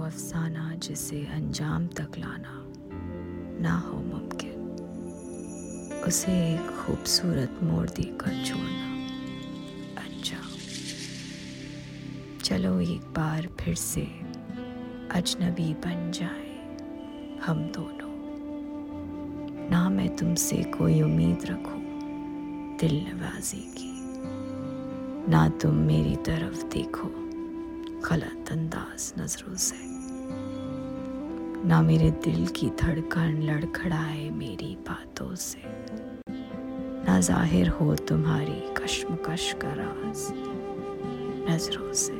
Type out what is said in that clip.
वो अफसाना जिसे अंजाम तक लाना ना हो मुमकिन। उसे एक खूबसूरत मोड़ देकर छोड़ना अच्छा। चलो एक बार फिर से अजनबी बन जाए हम दोनों। ना मैं तुमसे कोई उम्मीद रखूँ दिल नवाजी की। ना तुम मेरी तरफ़ देखो। गलत अंदाज नज़रों से। ना मेरे दिल की धड़कन लड़खड़ाए मेरी बातों से। ना ज़ाहिर हो तुम्हारी कश्मकश का राज नज़रों से।